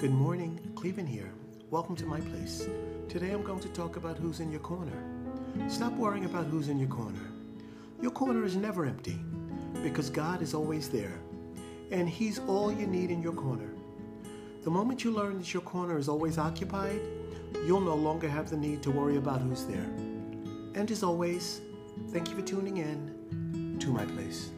Good morning, Clevin here. Welcome to my place. Today I'm going to talk about who's in your corner. Stop worrying about who's in your corner. Your corner is never empty because God is always there, and He's all you need in your corner. The moment you learn that your corner is always occupied, you'll no longer have the need to worry about who's there. And as always, thank you for tuning in to my place.